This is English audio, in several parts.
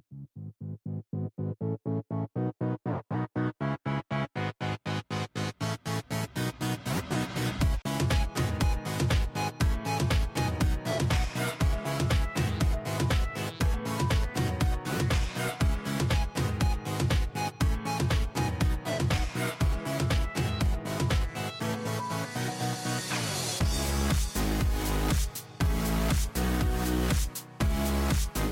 Thank you.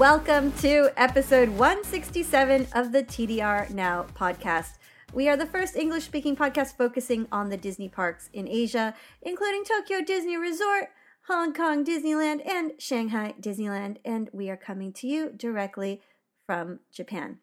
Welcome to episode 167 of the TDR Now podcast. We are the first English speaking podcast focusing on the Disney parks in Asia, including Tokyo Disney Resort, Hong Kong Disneyland, and Shanghai Disneyland. And we are coming to you directly from Japan.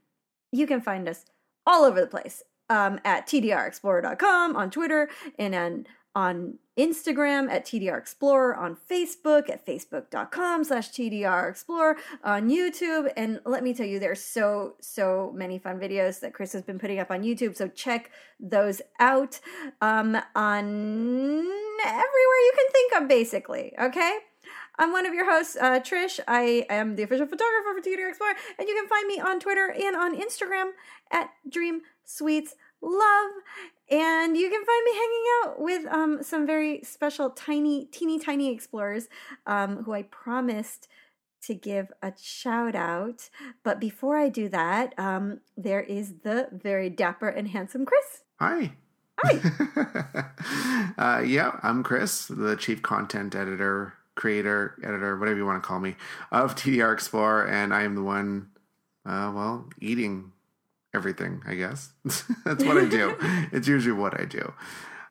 You can find us all over the place um, at tdrexplorer.com, on Twitter, and on on Instagram at TDR Explorer, on Facebook at facebook.com slash TDR Explorer, on YouTube. And let me tell you, there's so, so many fun videos that Chris has been putting up on YouTube. So check those out um, on everywhere you can think of, basically. Okay? I'm one of your hosts, uh, Trish. I am the official photographer for TDR Explorer, and you can find me on Twitter and on Instagram at Dream Sweets Love. And you can find me hanging out with um, some very special, tiny, teeny tiny explorers um, who I promised to give a shout out. But before I do that, um, there is the very dapper and handsome Chris. Hi. Hi. uh, yeah, I'm Chris, the chief content editor, creator, editor, whatever you want to call me, of TDR Explorer, and I am the one, uh, well, eating everything, I guess. That's what I do. it's usually what I do.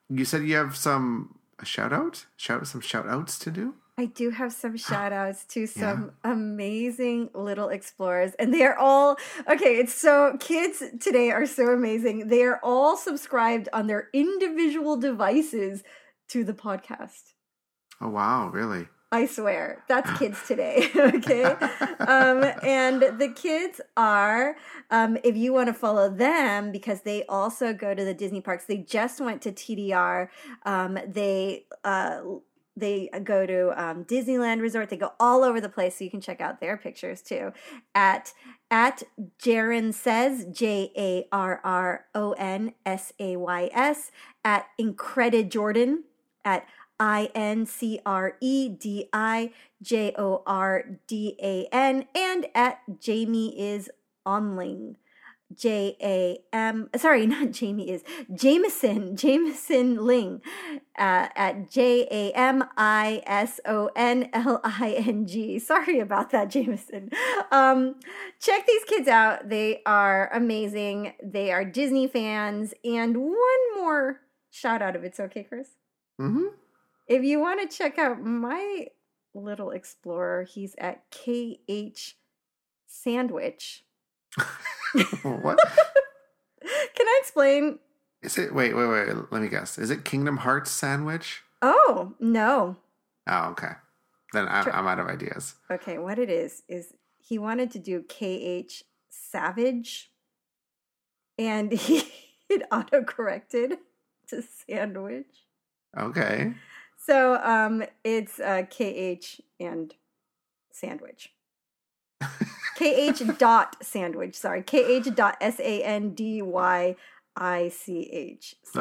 You said you have some a shout out? Shout some shout outs to do? I do have some shout outs to some yeah. amazing little explorers. And they are all okay. It's so kids today are so amazing. They are all subscribed on their individual devices to the podcast. Oh, wow. Really? I swear, that's kids today. okay. Um, and the kids are, um, if you want to follow them, because they also go to the Disney parks, they just went to TDR. Um, they, uh, they go to um, Disneyland Resort. They go all over the place, so you can check out their pictures too. At at Jarron says J A R R O N S A Y S at Incredid Jordan at I N C R E D I J O R D A N and at Jamie is Onling. J A M, sorry, not Jamie is Jameson, Jamison Ling uh, at J A M I S O N L I N G. Sorry about that, Jamison. Um, check these kids out. They are amazing. They are Disney fans. And one more shout out if it's okay, Chris. Mm-hmm. If you want to check out my little explorer, he's at KH Sandwich. what? Can I explain? Is it wait, wait, wait, let me guess. Is it Kingdom Hearts sandwich? Oh, no. Oh, okay. Then I, I'm out of ideas. Okay, what it is is he wanted to do KH Savage and he it auto corrected to sandwich. Okay. So um, it's uh, KH and sandwich. KH dot sandwich. Sorry, KH dot S A N D Y I C H.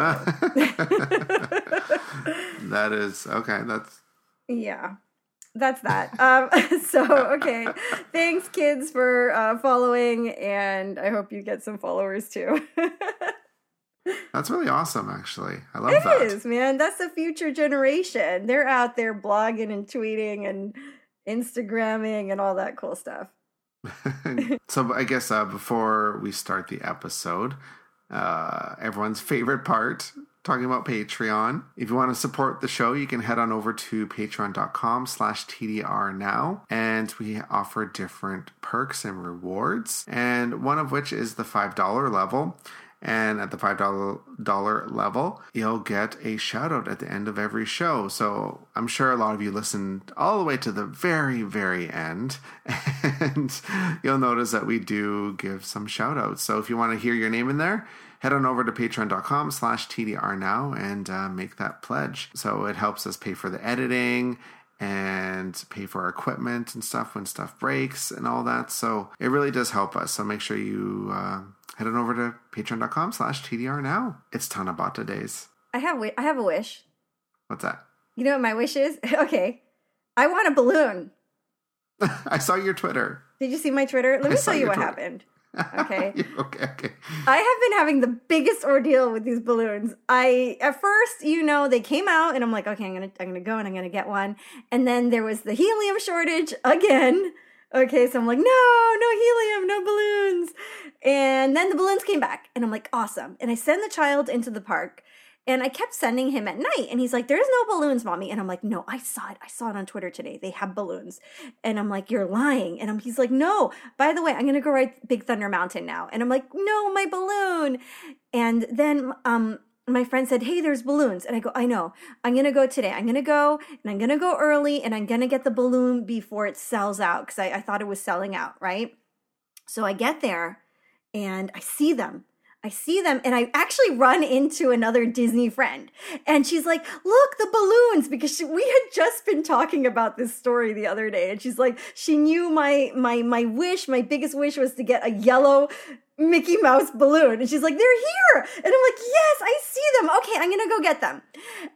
That is okay. That's yeah. That's that. Um, so okay, thanks kids for uh, following, and I hope you get some followers too. That's really awesome, actually. I love it that. It is, man. That's the future generation. They're out there blogging and tweeting and Instagramming and all that cool stuff. so I guess uh, before we start the episode, uh, everyone's favorite part, talking about Patreon. If you want to support the show, you can head on over to patreon.com slash TDR now. And we offer different perks and rewards. And one of which is the $5 level. And at the $5 level, you'll get a shout out at the end of every show. So I'm sure a lot of you listened all the way to the very, very end. And you'll notice that we do give some shout outs. So if you want to hear your name in there, head on over to patreon.com slash TDR now and uh, make that pledge. So it helps us pay for the editing and pay for our equipment and stuff when stuff breaks and all that. So it really does help us. So make sure you uh, head on over to patreon.com slash TDR now. It's Tanabata days. I have I have a wish. What's that? You know what my wish is? okay. I want a balloon. I saw your Twitter. Did you see my Twitter? Let me tell you what Twitter. happened. Okay. okay, okay. I have been having the biggest ordeal with these balloons. I at first, you know, they came out and I'm like, okay, I'm gonna I'm gonna go and I'm gonna get one. And then there was the helium shortage again. Okay, so I'm like, no, no helium, no balloons. And then the balloons came back, and I'm like, awesome. And I send the child into the park and I kept sending him at night, and he's like, There's no balloons, mommy. And I'm like, No, I saw it. I saw it on Twitter today. They have balloons. And I'm like, You're lying. And I'm, he's like, No, by the way, I'm going to go ride Big Thunder Mountain now. And I'm like, No, my balloon. And then, um, my friend said, Hey, there's balloons. And I go, I know. I'm going to go today. I'm going to go and I'm going to go early and I'm going to get the balloon before it sells out because I, I thought it was selling out, right? So I get there and I see them I see them and I actually run into another Disney friend. And she's like, Look, the balloons, because she, we had just been talking about this story the other day. And she's like, She knew my, my, my wish, my biggest wish was to get a yellow Mickey Mouse balloon. And she's like, they're here. And I'm like, yes, I see them. Okay, I'm going to go get them.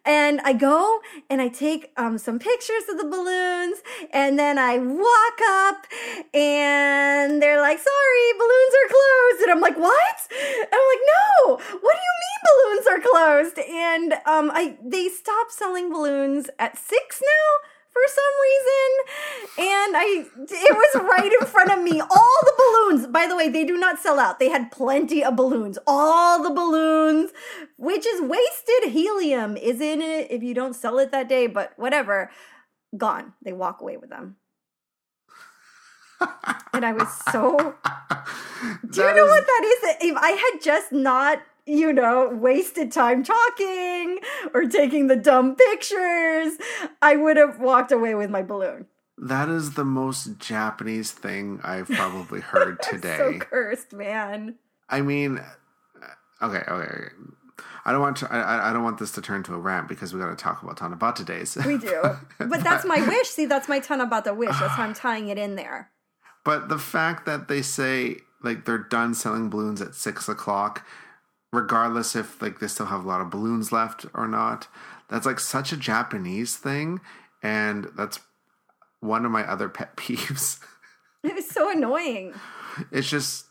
And I go and I take um, some pictures of the balloons. And then I walk up and they're like, sorry, balloons are closed. And I'm like, what? And I'm like, no, what do you mean balloons are closed? And um, I they stopped selling balloons at six now for some reason. And I, it was right in front of me. All the balloons, by the way, they do not sell out. They had plenty of balloons. All the balloons, which is wasted helium, is in it if you don't sell it that day, but whatever. Gone. They walk away with them. and I was so. Do you know is... what that is? If I had just not you know, wasted time talking or taking the dumb pictures, I would have walked away with my balloon. That is the most Japanese thing I've probably heard today. so cursed, man. I mean, uh, okay, okay, okay. I don't want to. I, I don't want this to turn to a rant because we got to talk about Tanabata days. We do, but that's my wish. See, that's my Tanabata wish. That's why I'm tying it in there. But the fact that they say like they're done selling balloons at six o'clock, regardless if like they still have a lot of balloons left or not. That's like such a Japanese thing, and that's one of my other pet peeves. It was so annoying. It's just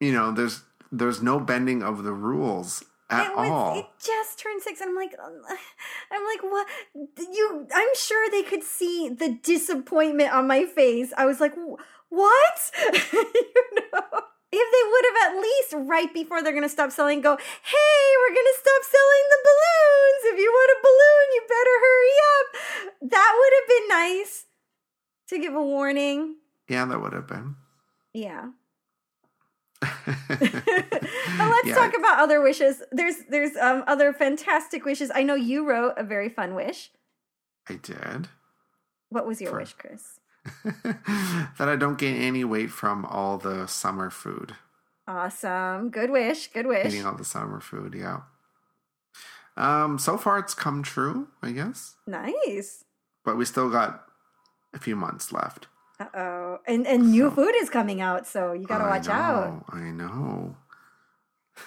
you know, there's there's no bending of the rules at it was, all. It just turned six, and I'm like, I'm like, what? You? I'm sure they could see the disappointment on my face. I was like, what? you know if they would have at least right before they're gonna stop selling go hey we're gonna stop selling the balloons. If you want a balloon you better hurry up. That would have been nice to give a warning. Yeah that would have been. Yeah. But let's yeah. talk about other wishes. There's there's um other fantastic wishes. I know you wrote a very fun wish. I did. What was your For- wish chris that I don't gain any weight from all the summer food. Awesome. Good wish. Good wish. Eating all the summer food, yeah. Um, so far it's come true, I guess. Nice. But we still got a few months left. Uh oh. And and new so, food is coming out, so you gotta I watch know, out. I know.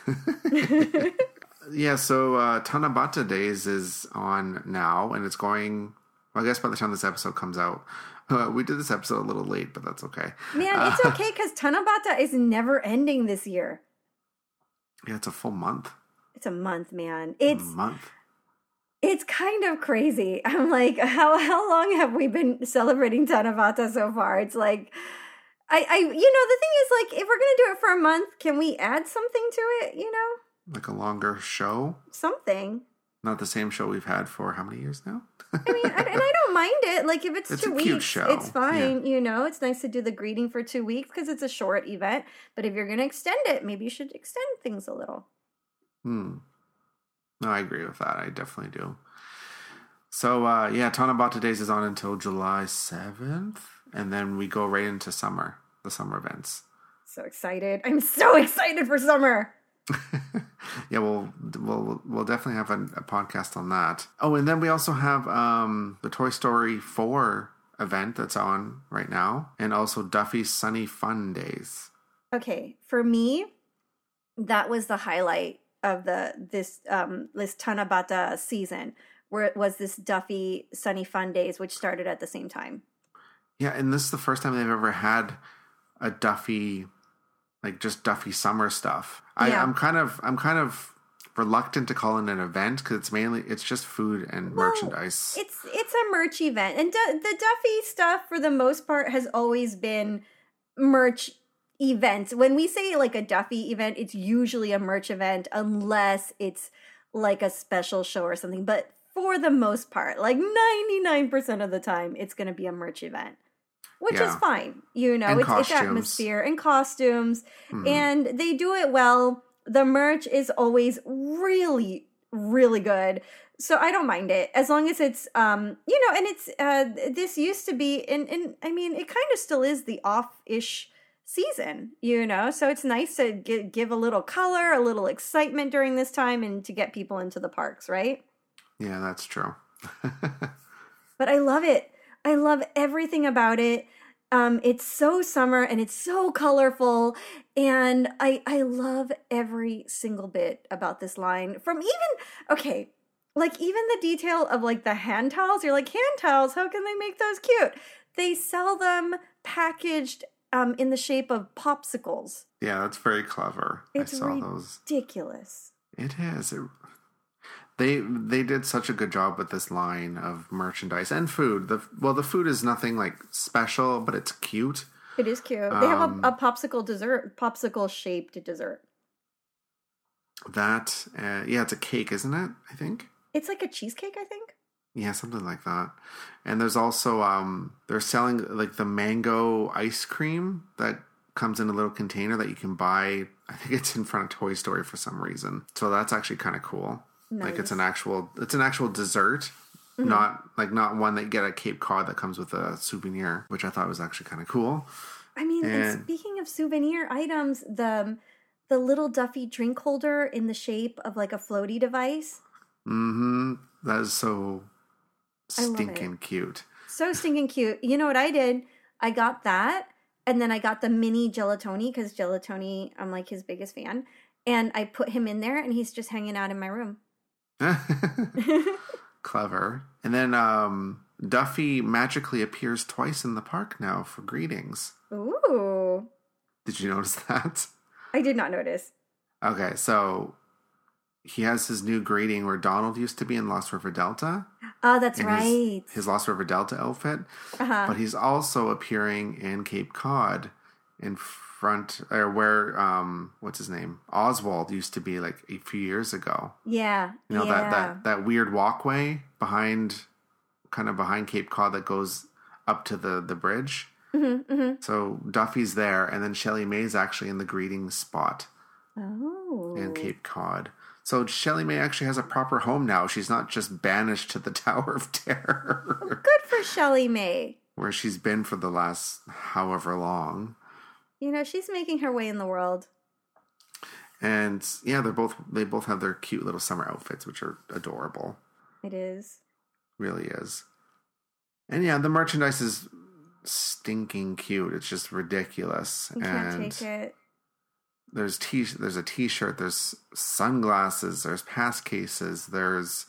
yeah, so uh Tanabata Days is on now and it's going I guess by the time this episode comes out, uh, we did this episode a little late, but that's okay. Man, it's uh, okay because Tanabata is never ending this year. Yeah, it's a full month. It's a month, man. It's a month. It's kind of crazy. I'm like, how how long have we been celebrating Tanabata so far? It's like, I I you know the thing is like, if we're gonna do it for a month, can we add something to it? You know, like a longer show. Something. Not the same show we've had for how many years now? I mean, and I don't mind it. Like if it's, it's two weeks, it's fine. Yeah. You know, it's nice to do the greeting for two weeks because it's a short event. But if you're going to extend it, maybe you should extend things a little. Hmm. No, I agree with that. I definitely do. So uh, yeah, Tanabata Days is on until July seventh, and then we go right into summer, the summer events. So excited! I'm so excited for summer. yeah, we'll we'll we'll definitely have a, a, podcast on that. Oh, and then we also have um, the Toy Story four event that's on right now, and also Duffy's Sunny Fun Days. Okay, for me, that was the highlight of the this um this Tanabata season, where it was this Duffy Sunny Fun Days, which started at the same time. Yeah, and this is the first time they've ever had a Duffy like just Duffy summer stuff. I, yeah. I'm kind of I'm kind of reluctant to call it an event because it's mainly it's just food and well, merchandise. It's it's a merch event, and du- the Duffy stuff for the most part has always been merch events. When we say like a Duffy event, it's usually a merch event unless it's like a special show or something. But for the most part, like 99% of the time, it's going to be a merch event which yeah. is fine. You know, it's, it's, atmosphere and costumes, mm-hmm. and they do it well. The merch is always really, really good. So I don't mind it as long as it's, um, you know, and it's uh, this used to be, and and I mean, it kind of still is the off-ish season, you know. So it's nice to give, give a little color, a little excitement during this time, and to get people into the parks, right? Yeah, that's true. but I love it. I love everything about it. Um, it's so summer and it's so colorful, and I I love every single bit about this line. From even okay, like even the detail of like the hand towels. You're like hand towels. How can they make those cute? They sell them packaged um, in the shape of popsicles. Yeah, that's very clever. It's I saw ridiculous. those. Ridiculous. It is. It, they they did such a good job with this line of merchandise and food. The well, the food is nothing like special, but it's cute. It is cute. Um, they have a, um, a, popsicle dessert, popsicle shaped dessert. That uh, yeah, it's a cake, isn't it? I think it's like a cheesecake. I think. Yeah, something like that. And there's also um they're selling like the mango ice cream that comes in a little container that you can buy. I think it's in front of Toy Story for some reason. So that's actually kind of cool. Nice. Like it's an actual it's an actual dessert. Mm-hmm. Not like not one that you get at Cape Cod that comes with a souvenir, which I thought was actually kind of cool. I mean, and, and speaking of souvenir items, the the little Duffy drink holder in the shape of like a floaty device. Mm-hmm. That is so stinking cute. So stinking cute. You know what I did? I got that, and then I got the mini Gelatoni because Gelatoni, I'm like his biggest fan, and I put him in there, and he's just hanging out in my room. Clever. And then um, Duffy magically appears twice in the park now for greetings. Ooh. Did you notice that? I did not notice. Okay, so he has his new greeting where Donald used to be in Lost River Delta. Oh, that's right. His, his, Lost River Delta outfit. Uh-huh. But he's also appearing in Cape Cod in front or where um what's his name Oswald used to be like a few years ago. Yeah, you know yeah. that that that weird walkway behind, kind of behind Cape Cod that goes up to the the bridge. Mm-hmm, mm-hmm. So Duffy's there, and then Shelly May's actually in the greeting spot. Oh, in Cape Cod. So Shelly May actually has a proper home now. She's not just banished to the Tower of Terror. Well, good for Shelly May. Where she's been for the last however long. You know, she's making her way in the world. And yeah, they're both they both have their cute little summer outfits, which are adorable. It is. Really is. And yeah, the merchandise is stinking cute. It's just ridiculous. You can't and take it. There's t there's a t-shirt, there's sunglasses, there's pass cases, there's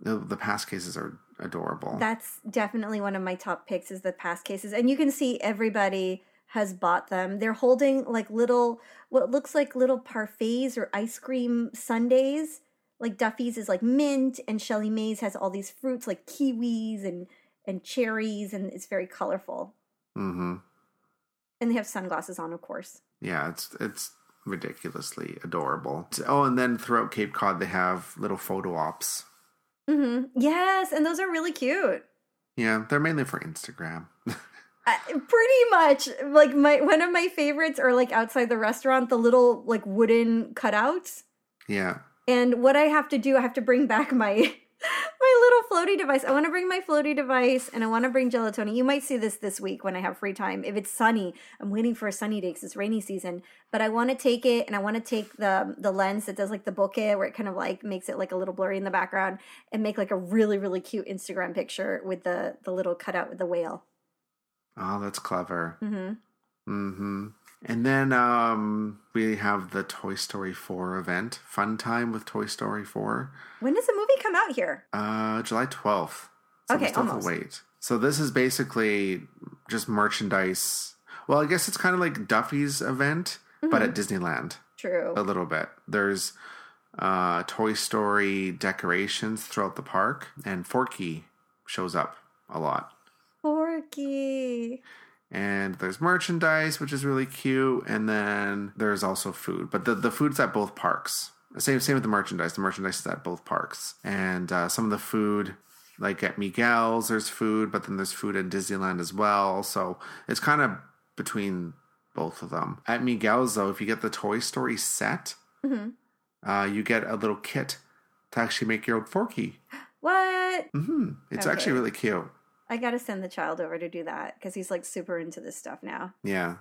the, the pass cases are adorable. That's definitely one of my top picks is the pass cases. And you can see everybody has bought them. They're holding like little, what looks like little parfaits or ice cream sundaes. Like Duffy's is like mint, and Shelly May's has all these fruits like kiwis and and cherries, and it's very colorful. Mm-hmm. And they have sunglasses on, of course. Yeah, it's it's ridiculously adorable. Oh, and then throughout Cape Cod, they have little photo ops. Mm-hmm. Yes, and those are really cute. Yeah, they're mainly for Instagram. pretty much like my one of my favorites are like outside the restaurant the little like wooden cutouts yeah and what i have to do i have to bring back my my little floaty device. I want to bring my floaty device and I want to bring gelatoni. You might see this this week when I have free time. If it's sunny, I'm waiting for a sunny day because it's rainy season. But I want to take it and I want to take the the lens that does like the bokeh where it kind of like makes it like a little blurry in the background and make like a really really cute Instagram picture with the the little cutout with the whale. Oh, that's clever. Mm-hmm. Mm-hmm. And then um, we have the Toy Story 4 event, Fun Time with Toy Story 4, When does the movie come out here? uh, July 12th. So Okay, almost. wait. So this is basically just merchandise. Well, I guess it's kind of like Duffy's event, but Mm-hmm. at Disneyland True. a little bit. There's uh, Toy Story decorations throughout the park, and Forky shows up a lot. Porky. and there's merchandise which is really cute and then there's also food but the, the food's at both parks. Same same with the merchandise the merchandise is at both parks. And uh, some of the food like at miguel's there's food but then there's food at disneyland as well so it's kind of between both of them. At miguel's though if you get the toy story set hmm uh, you get a little kit to actually make your own forky. What? hmm it's actually really cute I gotta send the child over to do that because he's like super into this stuff now. Yeah.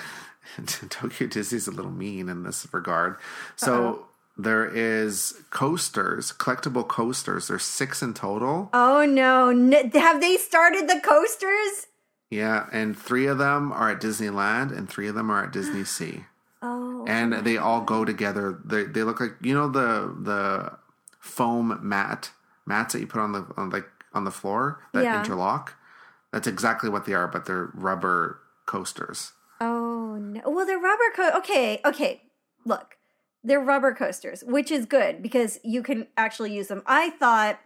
Tokyo Disney's a little mean in this regard. So there is coasters, collectible coasters. There's six in total. Oh no! N- have they started the coasters? Yeah, and three of them are at Disneyland, and three of them are at Disney Sea, Oh, and they all go together. They they look like you know the the foam mat mats that you put on the on like on the floor that Yeah. interlock. That's exactly what they are, but they're rubber coasters. oh no! Well, they're rubber co. Okay, okay. Look, they're rubber coasters, which is good because you can actually use them. I thought,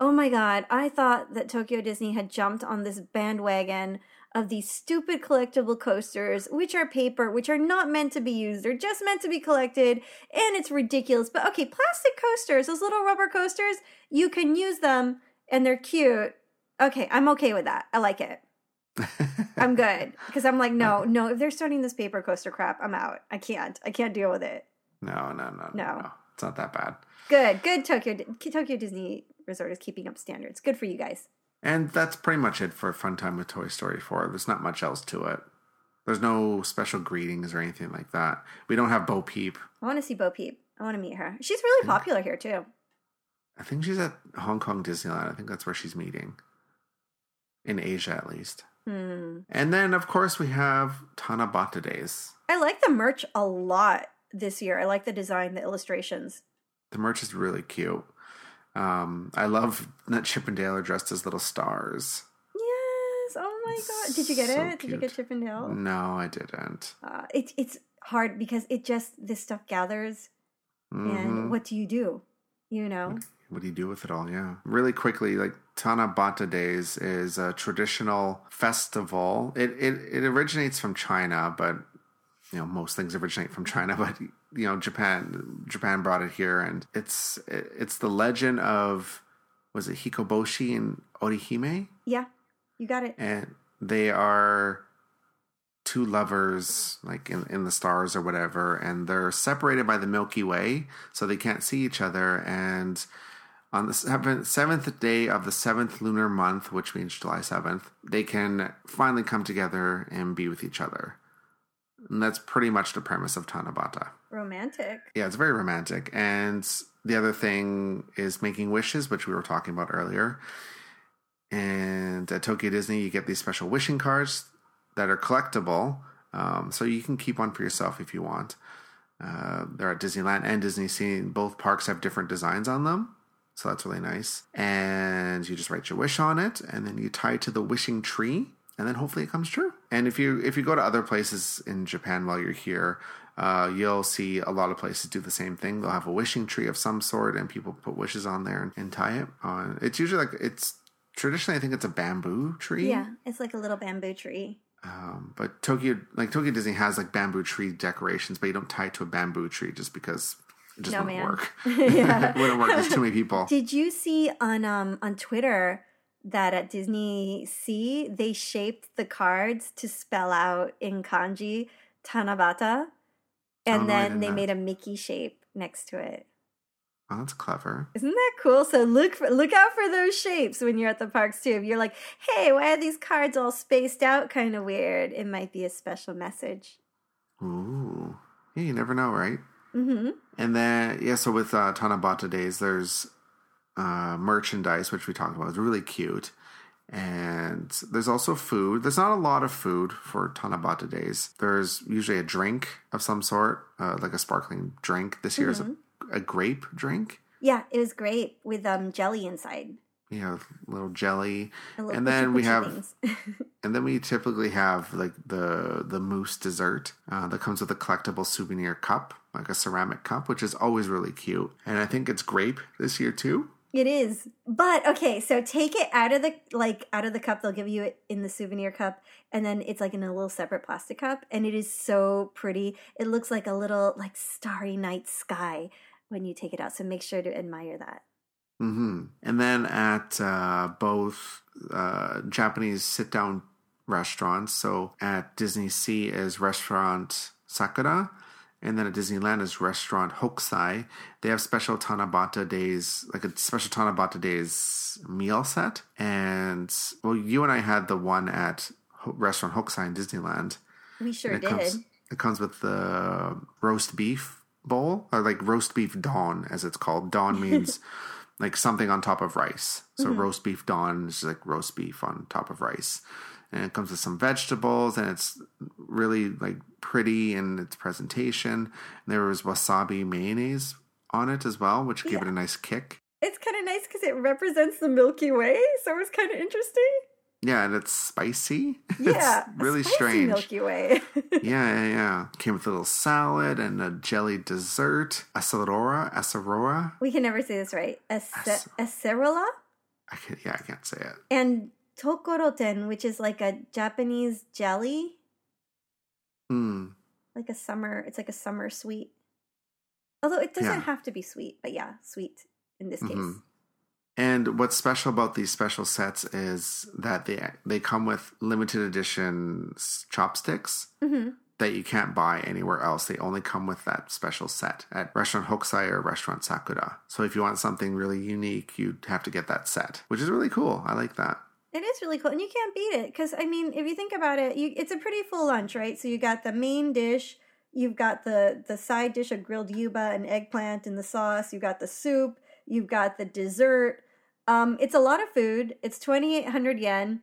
oh my god, I thought that Tokyo Disney had jumped on this bandwagon of these stupid collectible coasters, which are paper, which are not meant to be used. They're just meant to be collected, and it's ridiculous. But okay, plastic coasters, those little rubber coasters, you can use them and they're cute. Okay, I'm okay with that. I like it. I'm good because I'm like, no, no. If they're starting this paper coaster crap, I'm out. I can't. I can't deal with it. No, no, no, no, No. It's not that bad. Good, good. Tokyo Tokyo Disney Resort is keeping up standards. Good for you guys. And that's pretty much it for Fun Time with Toy Story 4. There's not much else to it. There's no special greetings or anything like that. We don't have Bo Peep. I want to see Bo Peep. I want to meet her. She's really popular here too. I think she's at Hong Kong Disneyland. I think that's where she's meeting. In Asia, at least. Hmm. And then, of course, we have Tanabata Days. I like the merch a lot this year. I like the design, the illustrations. The merch is really cute. Um, I love that Chip and Dale are dressed as little stars. Yes. Oh my god. Did you get So it? Did you get Chip and Dale? No, I didn't. Uh, it, it's hard because it just this stuff gathers, Mhm. and what do you do? You know. What do you do with it all? Yeah. Really quickly, like Tanabata Days is a traditional festival. It, it it originates from China, but you know most things originate from China. But you know Japan Japan brought it here, and it's it's the legend of was it Hikoboshi and Orihime, Yeah, you got it. and they are two lovers like in, in the stars or whatever and they're separated by the milky way so they can't see each other and on the seventh, seventh day of the seventh lunar month which means july 7th they can finally come together and be with each other. And that's pretty much the premise of tanabata. Romantic. yeah it's very romantic. And the other thing is making wishes which we were talking about earlier. And at tokyo disney you get these special wishing cards that are collectible um, so you can keep one for yourself if you want. Uh, they're at disneyland and disney sea both parks have different designs on them so that's really nice. And you just write your wish on it and then you tie it to the wishing tree and then hopefully it comes true. And if you if you go to other places in japan while you're here uh, you'll see a lot of places do the same thing. They'll have a wishing tree of some sort and people put wishes on there and, and tie it on. It's usually like it's traditionally i think it's a bamboo tree. Yeah, it's like a little bamboo tree. um, but Tokyo, like Tokyo Disney, has like bamboo tree decorations, but you don't tie it to a bamboo tree just because it just No, wouldn't man. work. Yeah. it wouldn't work. There's too many people. Did you see on um on Twitter that at Disney Sea they shaped the cards to spell out in kanji Tanabata, Oh, and I then they not. made a Mickey shape next to it. Oh, that's clever. Isn't that cool? So look for, look out for those shapes when you're at the parks too. If you're like, hey, why are these cards all spaced out kind of weird? It might be a special message. Ooh. Yeah, you never know, right? Mm-hmm. And then yeah, so with uh, Tanabata Days, there's uh, merchandise which we talked about. It's really cute, and there's also food. There's not a lot of food for Tanabata Days. There's usually a drink of some sort, uh, like a sparkling drink. This year is a, a grape drink. Yeah, it was great with um jelly inside. You know, little jelly, little and then we have. And then we typically have like the the mousse dessert uh, that comes with a collectible souvenir cup, like a ceramic cup, which is always really cute. And I think it's grape this year too. It is. But okay, so take it out of the like out of the cup. They'll give you it in the souvenir cup, and then it's like in a little separate plastic cup, and it is so pretty. It looks like a little like starry night sky when you take it out. So make sure to admire that. Hmm And then at uh, both uh, Japanese sit down restaurants, so at Disney Sea is restaurant Sakura. And then at Disneyland is restaurant Hokusai. They have special Tanabata days, like a special Tanabata days meal set. And well, you and I had the one at Ho- restaurant Hokusai in Disneyland. We sure it did. comes it comes with the roast beef bowl or like roast beef don as it's called. Don means like something on top of rice. So Mm-hmm. roast beef don is like roast beef on top of rice. And it comes with some vegetables and it's really like pretty in its presentation. There was wasabi mayonnaise on it as well, which gave it a nice kick. It's kind of nice because it represents the Milky Way, so it's kind of interesting. Yeah, and it's spicy. Yeah, it's really spicy strange. Milky Way. yeah, yeah, yeah. Came with a little salad and a jelly dessert. Acerora, acerora. we can never say this right. Ac- Acerola I can, yeah, I can't say it. and tokoroten, which is like a Japanese jelly, Hmm. like a summer. It's like a summer sweet. Although it doesn't Yeah. have to be sweet, but yeah, sweet in this case. And what's special about these special sets is that they they come with limited edition chopsticks hmm that you can't buy anywhere else. They only come with that special set at restaurant Hokusai or restaurant Sakura. So if you want something really unique, you'd have to get that set, which is really cool. I like that. It is really cool, and you can't beat it because I mean, if you think about it, you, it's a pretty full lunch, right? So you got the main dish, you've got the the side dish of grilled yuba and eggplant and the sauce, you've got the soup, you've got the dessert. Um, it's a lot of food. It's twenty eight hundred yen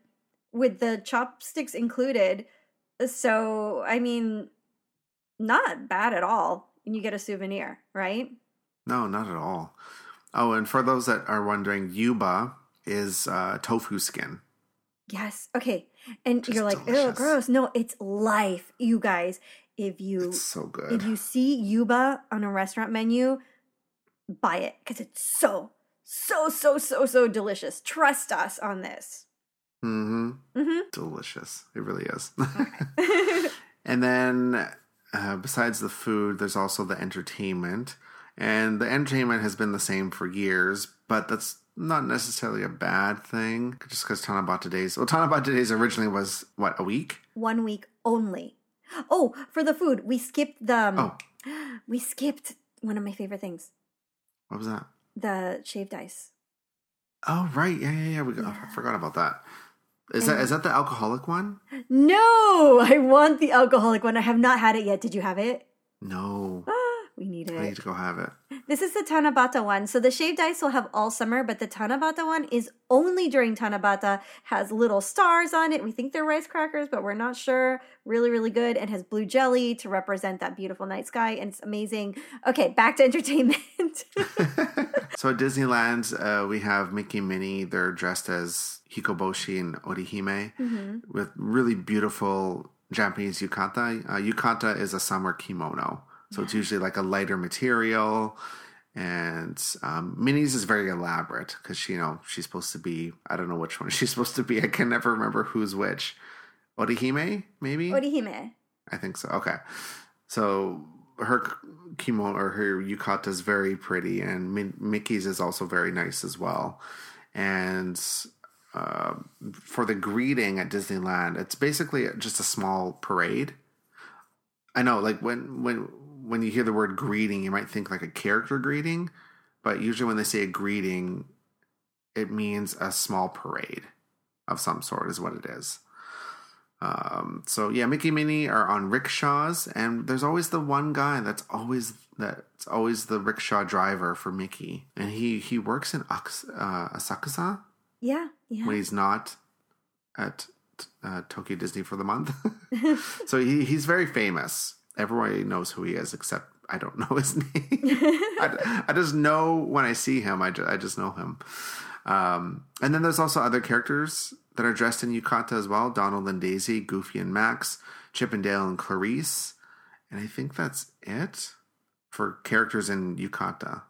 with the chopsticks included. So I mean, not bad at all. And you get a souvenir, right? No, not at all. Oh, and for those that are wondering, yuba is uh, tofu skin. Yes. Okay. And Just you're like, oh, gross. No, it's life, you guys. If you It's so good. if you see yuba on a restaurant menu, buy it because it's so, so, so, so, so delicious. Trust us on this. Mm hmm Mm hmm Delicious. It really is. and then, uh, besides the food, there's also the entertainment. And the entertainment has been the same for years, but that's not necessarily a bad thing. Just because Tanabata Days, well, Tanabata Days originally was what a week. One week only. Oh, for the food, we skipped the. um, Oh, We skipped one of my favorite things: what was that? The shaved ice. Oh, right. Yeah, yeah, yeah. We got, oh, I forgot about that. Is that is that the alcoholic one? No, I want the alcoholic one. I have not had it yet. Did you have it? No. Ah, we need it. I need to go have it. This is the Tanabata one. So the shaved ice will have all summer, but the Tanabata one is only during Tanabata. Has little stars on it. We think they're rice crackers, but we're not sure. Really, really good, and has blue jelly to represent that beautiful night sky, and it's amazing. Okay, back to entertainment. so at Disneyland, uh, we have Mickey and Minnie. They're dressed as Hikoboshi and Orihime Mm-hmm. with really beautiful Japanese yukata. Uh, yukata is a summer kimono, so it's usually like a lighter material. And um, Minnie's is very elaborate because she, you know, she's supposed to be. I don't know which one she's supposed to be. I can never remember who's which. Orihime, maybe. Orihime. I think so. Okay. So her kimono or her yukata is very pretty, and Mi- Mickey's is also very nice as well. And uh, for the greeting at Disneyland, it's basically just a small parade. I know, like when when when you hear the word greeting, you might think like a character greeting, but usually when they say a greeting, it means a small parade of some sort, is what it is. Um, so yeah, Mickey and Minnie are on rickshaws, and there's always the one guy that's always that's always the rickshaw driver for Mickey, and he he works in Aks- uh, Asakusa Yeah, yeah. when he's not at uh, Tokyo Disney for the month. so he, he's very famous. Everybody knows who he is, except I don't know his name. I, I just know when I see him, I, ju- I just know him. Um, and then there's also other characters that are dressed in yukata as well Donald and Daisy, Goofy and Max, Chip and Dale and Clarice. And I think that's it for characters in yukata.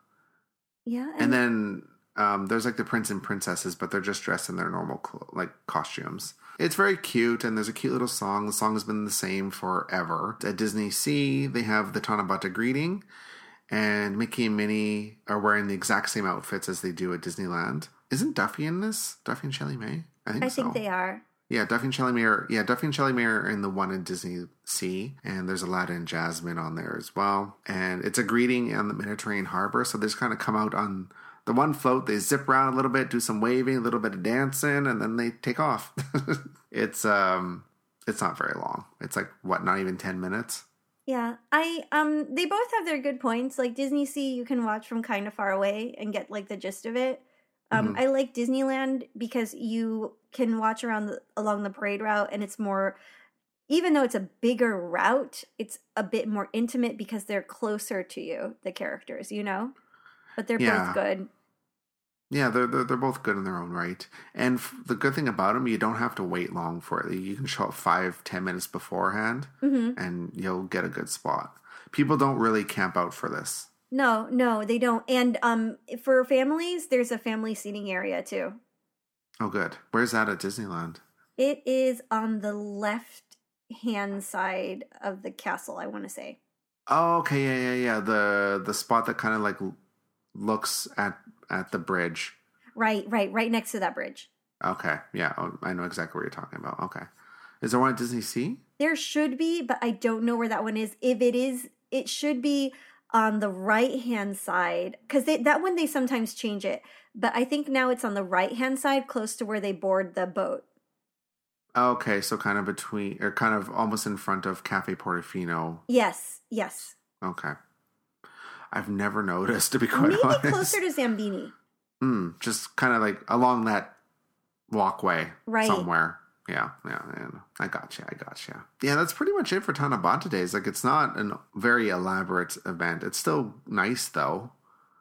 yeah, And then um, there's like the prince and princesses, but they're just dressed in their normal like costumes. It's very cute, and there's a cute little song. The song has been the same forever. At Disney Sea, they have the Tanabata greeting, and Mickey and Minnie are wearing the exact same outfits as they do at Disneyland. Isn't Duffy in this? Duffy and Shelly May? I think I so. think they are. Yeah, Duffy and Shelly May are yeah, Duffy and Shelly May are in the one in Disney Sea, and there's Aladdin and Jasmine on there as well. And it's a greeting on the Mediterranean harbor, so they just kind of come out on the one float, they zip around a little bit, do some waving, a little bit of dancing, and then they take off. it's um it's not very long. It's like what, not even ten minutes? Yeah, I um they both have their good points. Like Disney Sea, you can watch from kind of far away and get like the gist of it. Um, Mhm. I like Disneyland because you can watch around the, along the parade route, and it's more. Even though it's a bigger route, it's a bit more intimate because they're closer to you, the characters, you know. But they're Yeah. both good. Yeah, they're, they're they're both good in their own right. And f- the good thing about them, you don't have to wait long for it. You can show up five, ten minutes beforehand, hmm and you'll get a good spot. People don't really camp out for this. No, no, they don't. And um, for families, there's a family seating area too. Oh, good. Where's that at Disneyland? It is on the left hand side of the castle, I want to say. Oh, okay, yeah, yeah, yeah. The the spot that kind of like looks at at the bridge. Right, right, right next to that bridge. Okay, yeah, oh, I know exactly what you're talking about. Okay, is there one at Disney Sea? There should be, but I don't know where that one is. If it is, it should be on the right hand side because that one they sometimes change it. But I think now it's on the right hand side, close to where they board the boat. Okay, so kind of between, or kind of almost in front of Cafe Portofino. Yes, yes. Okay, I've never noticed to be quite Maybe honest. closer to Zambini. Hmm, just kind of like along that walkway Right. somewhere. Yeah, yeah, yeah. I got you. I got you. Yeah, that's pretty much it for Tanabata Days. Like, it's not a very elaborate event. It's still nice, though.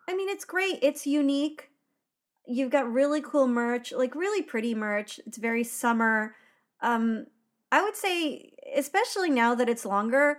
I mean, it's great. It's unique. You've got really cool merch, like really pretty merch. It's very summer. Um, I would say, especially now that it's longer,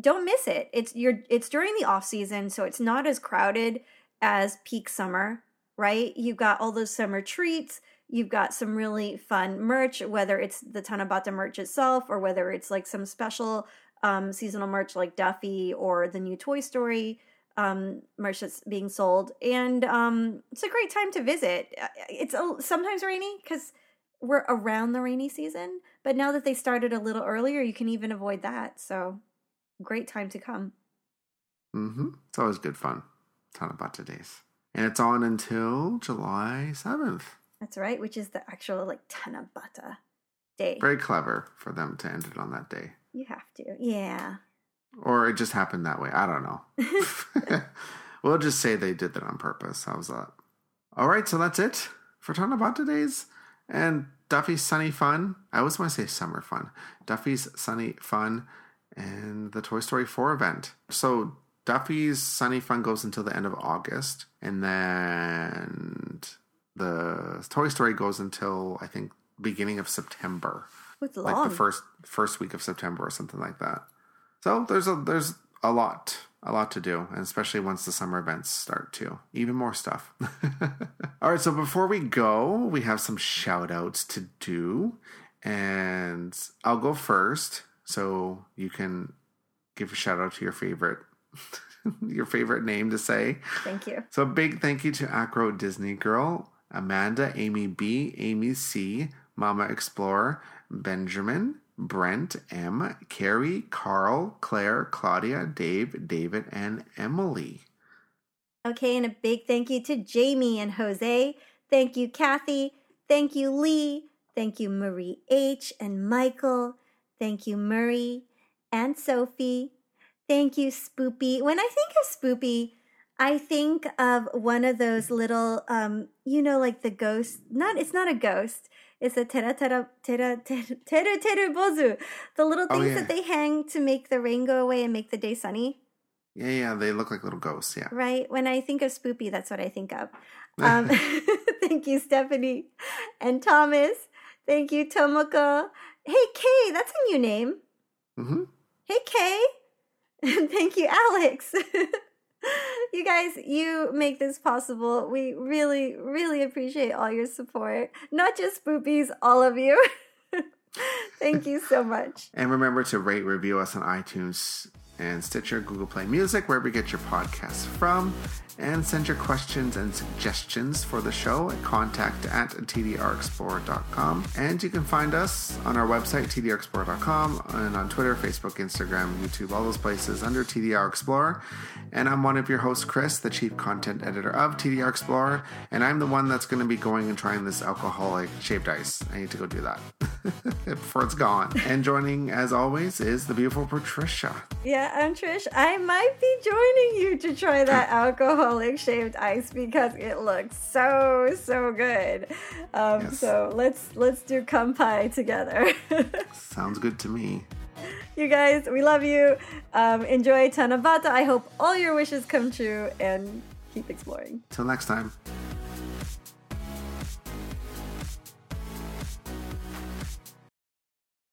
don't miss it. It's you're it's during the off season, so it's not as crowded as peak summer, right? You've got all those summer treats. You've got some really fun merch, whether it's the Tanabata merch itself or whether it's like some special um, seasonal merch like Duffy or the new Toy Story um, merch that's being sold, and um, it's a great time to visit. Uh, It's a, sometimes rainy because we're around the rainy season, but now that they started a little earlier, you can even avoid that. So, great time to come. Mm-hmm. It's always good fun. Tanabata Days. And it's on until July 7th. That's right, which is the actual like Tanabata day. Very clever for them to end it on that day. You have to, yeah. Or it just happened that way. I don't know. we'll just say they did that on purpose. How's that? All right, so that's it for Tanabata Days and Duffy's Sunny Fun. I always want to say Summer Fun. Duffy's Sunny Fun and the Toy Story 4 event. So Duffy's Sunny Fun goes until the end of August, and then the Toy Story goes until I think beginning of September It's like the first first week of September or something like that. So there's a there's a lot a lot to do, and especially once the summer events start too. Even more stuff. All right, so before we go, we have some shout outs to do, and I'll go first so you can give a shout out to your favorite your favorite name to say. Thank you. So a big thank you to Acro Disney Girl, Amanda, Amy B, Amy C, Mama Explorer, Benjamin, Brent M, Carrie, Carl, Claire, Claudia, Dave, David, and Emily. Okay, and a big thank you to Jamie and Jose. Thank you, Kathy. Thank you, Lee. Thank you, Marie H. and Michael. Thank you, Murray and Sophie. Thank you, Spoopy. When I think of Spoopy, I think of one of those little, um, you know, like the ghost. Not, it's not a ghost. It's a tera tera tera tera tera tera bozu. The little Oh, things yeah. that they hang to make the rain go away and make the day sunny. Yeah, yeah, they look like little ghosts. Yeah. Right? When I think of Spoopy, that's what I think of. Um, thank you, Stephanie and Thomas. Thank you, Tomoko. Hey, Kay, that's a new name. hmm Hey, Kay. And thank you, Alex. you guys, you make this possible. We really, really appreciate all your support. Not just Spoopies, all of you. thank you so much. And remember to rate, review us on iTunes and Stitcher, Google Play Music, wherever you get your podcasts from. And send your questions and suggestions for the show at contact at tdrexplorer.com. And you can find us on our website, tdrexplorer.com, and on Twitter, Facebook, Instagram, YouTube, all those places under TDR Explorer. And I'm one of your hosts, Chris, the chief content editor of TDR Explorer. And I'm the one that's going to be going and trying this alcoholic shaved ice. I need to go do that before it's gone. And joining, as always, is the beautiful Patricia. Yeah, I'm Trish. I might be joining you to try that alcoholic shaved ice because it looks so so good. Um, Yes. So let's let's do kampai together. Sounds good to me. you guys, we love you. Um, enjoy Tanabata. I hope all your wishes come true and keep exploring. Till next time.